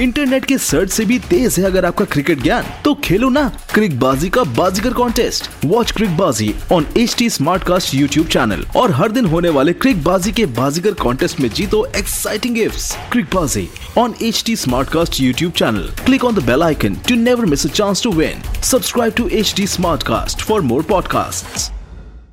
internet के search से भी तेज है अगर आपका क्रिकेट ज्ञान। तो खेलो ना क्रिक बाजी का बाजीगर contest watch Crick Baazi on H T Smartcast YouTube channel और हर दिन होने वाले क्रिक बाजी के बाजीगर कॉन्टेस्ट में जीतो exciting gifts Crick Baazi on H T Smartcast YouTube channel click on the bell icon to never miss a chance to win subscribe to H T Smartcast for more podcast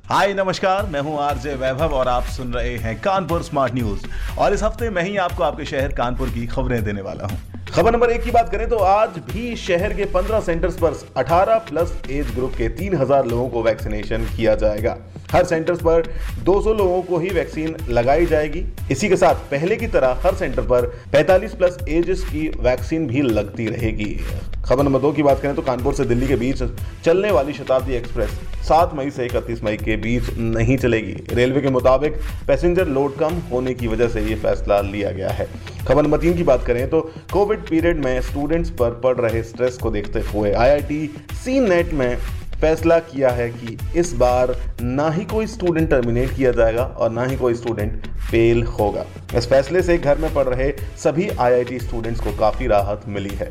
hi, नमस्कार, मैं हूँ RJ वैभव और आप सुन रहे हैं Kanpur smart news और इस हफ़्ते मैं ही आपको आपके शहर कानपुर की खबरें देने वाला हूँ। खबर नंबर एक की बात करें तो आज भी शहर के 15 सेंटर्स पर 18 प्लस एज ग्रुप के 3000 लोगों को वैक्सीनेशन किया जाएगा। हर सेंटर्स पर 200 लोगों को ही वैक्सीन लगाई जाएगी। इसी के साथ पहले की तरह हर सेंटर पर 45 प्लस एजेस की वैक्सीन भी लगती रहेगी। खबर नंबर दो की बात करें तो कानपुर से दिल्ली के बीच चलने वाली शताब्दी एक्सप्रेस 7 मई से 31 मई के बीच नहीं चलेगी। रेलवे के मुताबिक पैसेंजर लोड कम होने की वजह से ये फैसला लिया गया है। खबर नंबर तीन की बात करें तो कोविड पीरियड में स्टूडेंट्स पर पड़ रहे स्ट्रेस को देखते हुए आईआईटी सी नेट में फैसला किया है कि इस बार ना ही कोई स्टूडेंट टर्मिनेट किया जाएगा और ना ही कोई स्टूडेंट फेल होगा। इस फैसले से घर में पढ़ रहे सभी आईआईटी स्टूडेंट्स को काफ़ी राहत मिली है।